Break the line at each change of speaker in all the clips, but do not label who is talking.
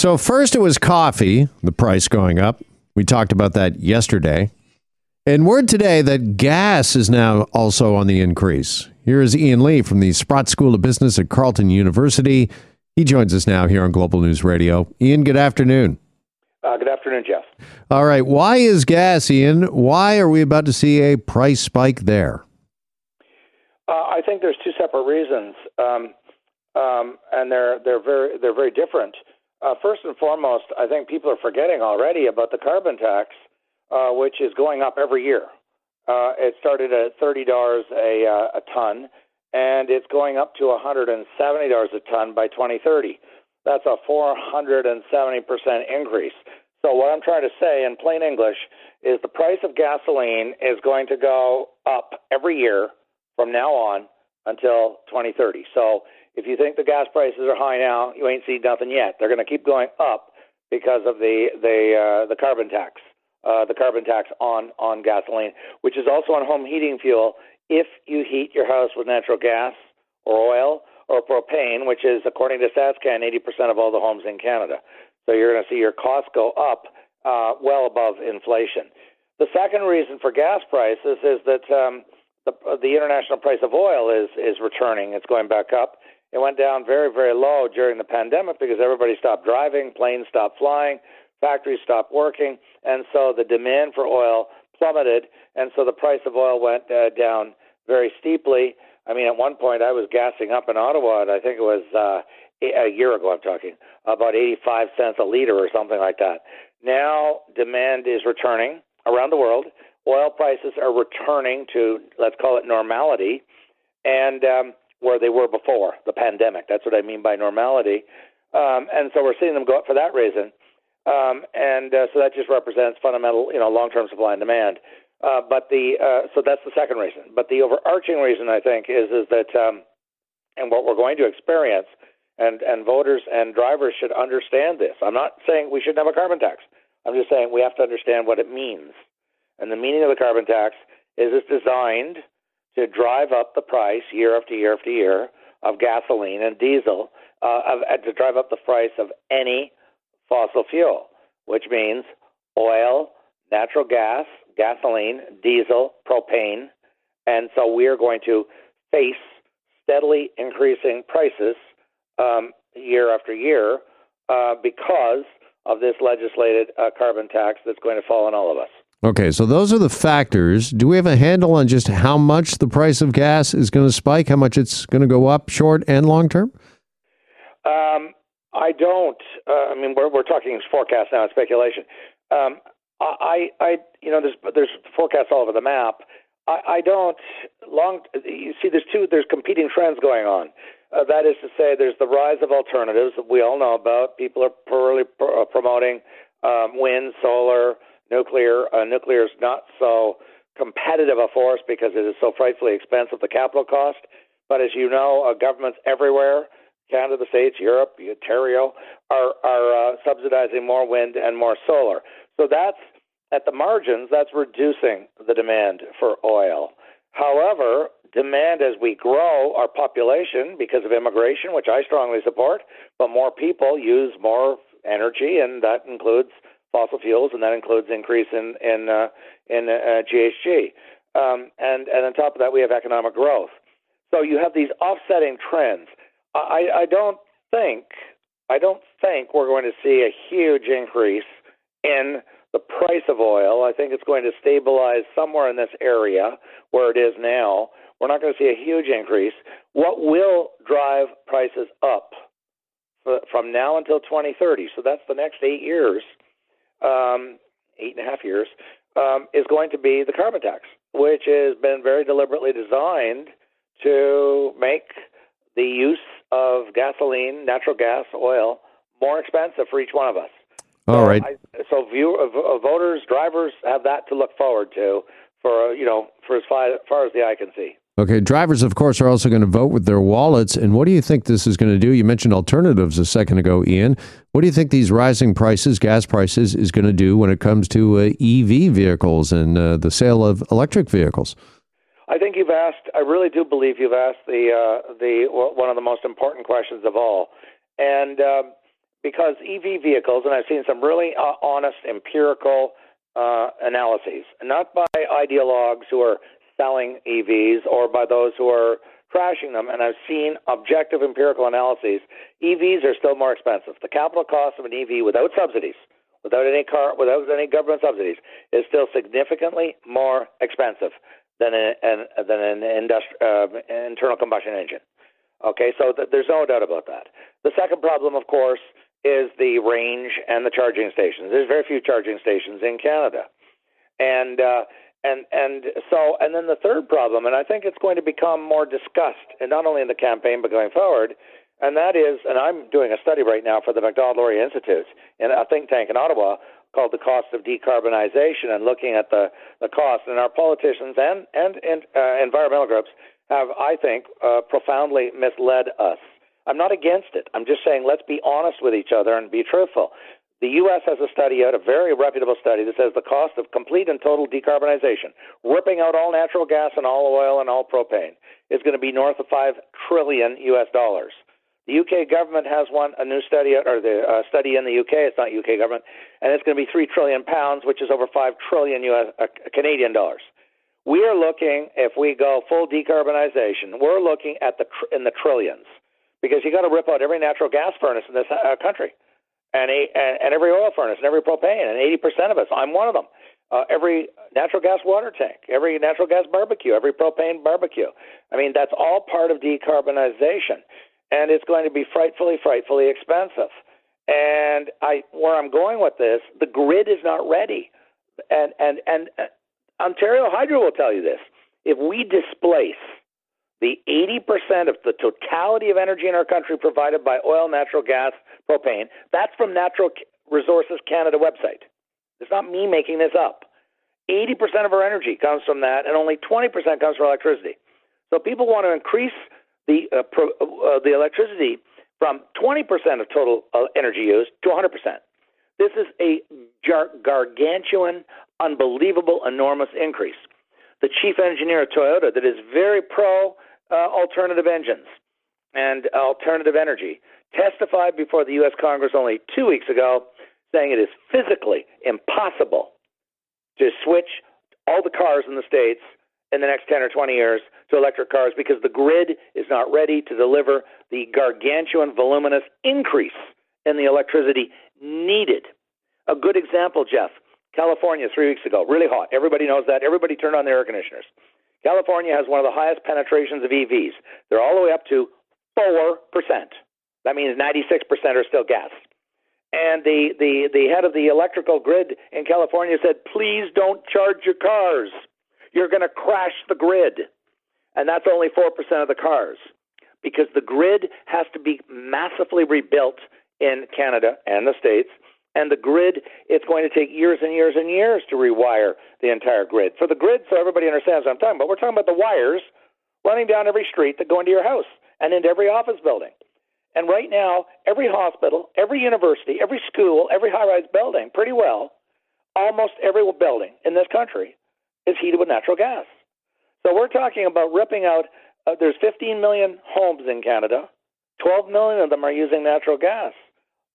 So, first it was coffee, the price going up. We talked about that yesterday. And word today that gas is now also on the increase. Here is Ian Lee from the Sprott School of Business at Carleton University. He joins us now here on Global News Radio. Ian, good afternoon.
Uh, good afternoon, Jeff.
All right. Why is gas, Ian? Why are we about to see a price spike there?
Uh, I think there's two separate reasons, um, um, and they're they're very they're very different. Uh, first and foremost, I think people are forgetting already about the carbon tax, uh, which is going up every year. Uh, it started at thirty dollars a uh, a ton, and it's going up to one hundred and seventy dollars a ton by 2030. That's a 470 percent increase. So what I'm trying to say in plain English is the price of gasoline is going to go up every year from now on until 2030. So if you think the gas prices are high now, you ain't seen nothing yet. They're going to keep going up because of the the uh, the carbon tax, uh, the carbon tax on on gasoline, which is also on home heating fuel. If you heat your house with natural gas or oil or propane, which is according to StatsCan 80% of all the homes in Canada, so you're going to see your costs go up uh, well above inflation. The second reason for gas prices is that um, the, the international price of oil is is returning. It's going back up. It went down very, very low during the pandemic because everybody stopped driving, planes stopped flying, factories stopped working, and so the demand for oil plummeted, and so the price of oil went uh, down very steeply. I mean, at one point I was gassing up in Ottawa, and I think it was uh, a year ago. I'm talking about 85 cents a liter or something like that. Now demand is returning around the world. Oil prices are returning to let's call it normality, and um, where they were before the pandemic. That's what I mean by normality. Um, and so we're seeing them go up for that reason. Um, and uh, so that just represents fundamental, you know, long-term supply and demand. Uh, but the uh, so that's the second reason. But the overarching reason I think is is that um, and what we're going to experience, and and voters and drivers should understand this. I'm not saying we shouldn't have a carbon tax. I'm just saying we have to understand what it means. And the meaning of the carbon tax is it's designed to drive up the price year after year after year of gasoline and diesel, uh, of, uh, to drive up the price of any fossil fuel, which means oil, natural gas, gasoline, diesel, propane. And so we are going to face steadily increasing prices um, year after year uh, because of this legislated uh, carbon tax that's going to fall on all of us.
Okay, so those are the factors. Do we have a handle on just how much the price of gas is going to spike? How much it's going to go up, short and long term?
Um, I don't. Uh, I mean, we're we're talking forecast now, and speculation. Um, I, I, you know, there's there's forecasts all over the map. I, I don't long. You see, there's two. There's competing trends going on. Uh, that is to say, there's the rise of alternatives that we all know about. People are really pr- promoting um, wind, solar nuclear. Uh, nuclear is not so competitive a force because it is so frightfully expensive, the capital cost. But as you know, uh, governments everywhere, Canada, the States, Europe, Ontario, are, are uh, subsidizing more wind and more solar. So that's at the margins, that's reducing the demand for oil. However, demand as we grow our population because of immigration, which I strongly support, but more people use more energy, and that includes fossil fuels, and that includes increase in in uh, in uh, GHG. Um, and and on top of that, we have economic growth. So you have these offsetting trends. I, I don't think I don't think we're going to see a huge increase in the price of oil. I think it's going to stabilize somewhere in this area where it is now. We're not going to see a huge increase. What will drive prices up from now until 2030? So that's the next eight years um, eight and a half years, um, is going to be the carbon tax, which has been very deliberately designed to make the use of gasoline, natural gas, oil more expensive for each one of us.
All so right. I,
so view, uh, voters, drivers have that to look forward to for you know for as far, as far as the eye can see.
Okay, drivers, of course, are also going to vote with their wallets. And what do you think this is going to do? You mentioned alternatives a second ago, Ian. What do you think these rising prices, gas prices, is going to do when it comes to uh, EV vehicles and uh, the sale of electric vehicles?
I think you've asked. I really do believe you've asked the uh, the one of the most important questions of all. And uh, because EV vehicles, and I've seen some really uh, honest empirical uh, analyses, not by ideologues who are selling EVs or by those who are crashing them. And I've seen objective empirical analyses. EVs are still more expensive. The capital cost of an EV without subsidies, without any car, without any government subsidies, is still significantly more expensive than an, an than an industri- uh, internal combustion engine. Okay, so th- there's no doubt about that. The second problem, of course, is the range and the charging stations. There's very few charging stations in Canada, and uh, and and so and then the third problem, and I think it's going to become more discussed, and not only in the campaign but going forward, and that is, and I'm doing a study right now for the Macdonald-Laurier Institute in a think tank in Ottawa called the cost of decarbonization, and looking at the the cost, and our politicians and and, and uh, environmental groups have, I think, uh, profoundly misled us. I'm not against it. I'm just saying let's be honest with each other and be truthful. The U.S. has a study out, a very reputable study, that says the cost of complete and total decarbonization, ripping out all natural gas and all oil and all propane, is going to be north of five trillion U.S. dollars. The UK government has one, a new study, or the uh, study in the UK. It's not UK government, and it's going to be three trillion pounds, which is over five trillion U.S. Uh, Canadian dollars. We are looking, if we go full decarbonization, we're looking at the tr- in the trillions, because you got to rip out every natural gas furnace in this uh, country and, a, and, and every oil furnace and every propane, and 80% of us, I'm one of them. Uh, every natural gas water tank, every natural gas barbecue, every propane barbecue. I mean, that's all part of decarbonization, and it's going to be frightfully, frightfully expensive. And I, where I'm going with this, the grid is not ready, and and and uh, Ontario Hydro will tell you this: if we displace the 80% of the totality of energy in our country provided by oil, natural gas, propane. That's from Natural Resources Canada website. It's not me making this up. 80% of our energy comes from that, and only 20% comes from electricity. So people want to increase the uh, pro, uh, the electricity from 20% of total uh, energy use to 100%. This is a gar- gargantuan, unbelievable, enormous increase. The chief engineer of Toyota, that is very pro uh, alternative engines and alternative energy, testified before the U.S. Congress only two weeks ago, saying it is physically impossible to switch all the cars in the States in the next 10 or 20 years to electric cars because the grid is not ready to deliver the gargantuan, voluminous increase in the electricity needed. A good example, Jeff California three weeks ago, really hot. Everybody knows that. Everybody turned on their air conditioners. California has one of the highest penetrations of EVs. They're all the way up to 4%. That means 96% are still gas. And the, the, the head of the electrical grid in California said, please don't charge your cars. You're going to crash the grid. And that's only 4% of the cars because the grid has to be massively rebuilt in Canada and the States and the grid, it's going to take years and years and years to rewire the entire grid. For the grid, so everybody understands what I'm talking about, we're talking about the wires running down every street that go into your house and into every office building. And right now, every hospital, every university, every school, every high rise building, pretty well, almost every building in this country is heated with natural gas. So we're talking about ripping out, uh, there's 15 million homes in Canada, 12 million of them are using natural gas,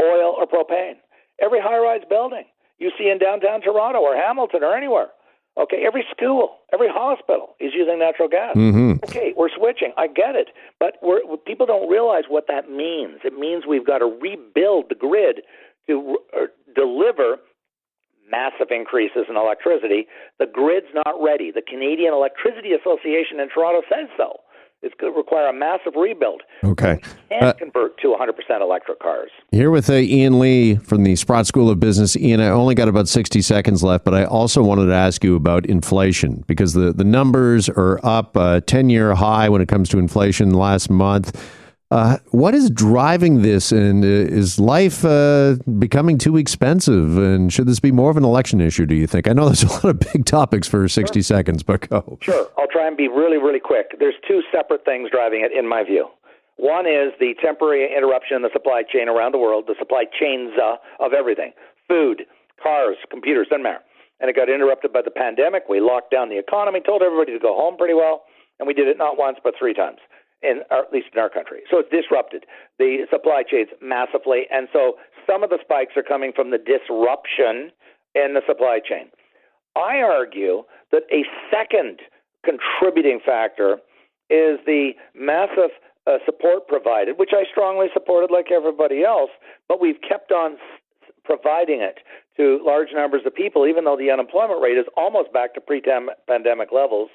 oil, or propane. Every high rise building you see in downtown Toronto or Hamilton or anywhere. Okay, every school, every hospital is using natural gas.
Mm-hmm.
Okay, we're switching. I get it, but we're, people don't realize what that means. It means we've got to rebuild the grid to uh, deliver massive increases in electricity. The grid's not ready. The Canadian Electricity Association in Toronto says so. It's going to require a massive rebuild.
Okay.
And uh, convert to 100% electric cars.
Here with uh, Ian Lee from the Sprott School of Business. Ian, I only got about 60 seconds left, but I also wanted to ask you about inflation because the, the numbers are up a 10 year high when it comes to inflation last month. Uh, what is driving this, and uh, is life uh, becoming too expensive? And should this be more of an election issue? Do you think? I know there's a lot of big topics for 60 sure. seconds, but go.
Sure, I'll try and be really, really quick. There's two separate things driving it, in my view. One is the temporary interruption in the supply chain around the world, the supply chains uh, of everything food, cars, computers, doesn't matter. And it got interrupted by the pandemic. We locked down the economy, told everybody to go home pretty well, and we did it not once, but three times in or at least in our country. So it's disrupted the supply chains massively, and so some of the spikes are coming from the disruption in the supply chain. I argue that a second contributing factor is the massive uh, support provided, which I strongly supported like everybody else, but we've kept on providing it to large numbers of people, even though the unemployment rate is almost back to pre pandemic levels.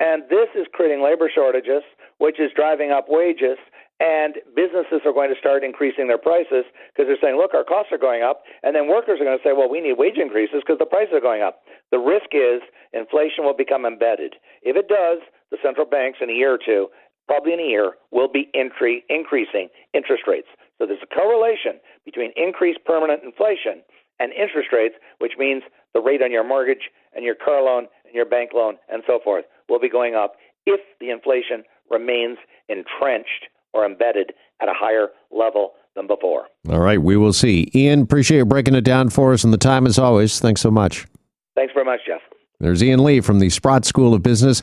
And this is creating labor shortages, which is driving up wages. And businesses are going to start increasing their prices because they're saying, look, our costs are going up. And then workers are going to say, well, we need wage increases because the prices are going up. The risk is inflation will become embedded. If it does, the central banks in a year or two, probably in a year, will be incre- increasing interest rates. So there's a correlation between increased permanent inflation and interest rates, which means the rate on your mortgage and your car loan and your bank loan and so forth will be going up if the inflation remains entrenched or embedded at a higher level than before.
All right, we will see. Ian, appreciate you breaking it down for us and the time as always. Thanks so much.
Thanks very much, Jeff.
There's Ian Lee from the Sprott School of Business.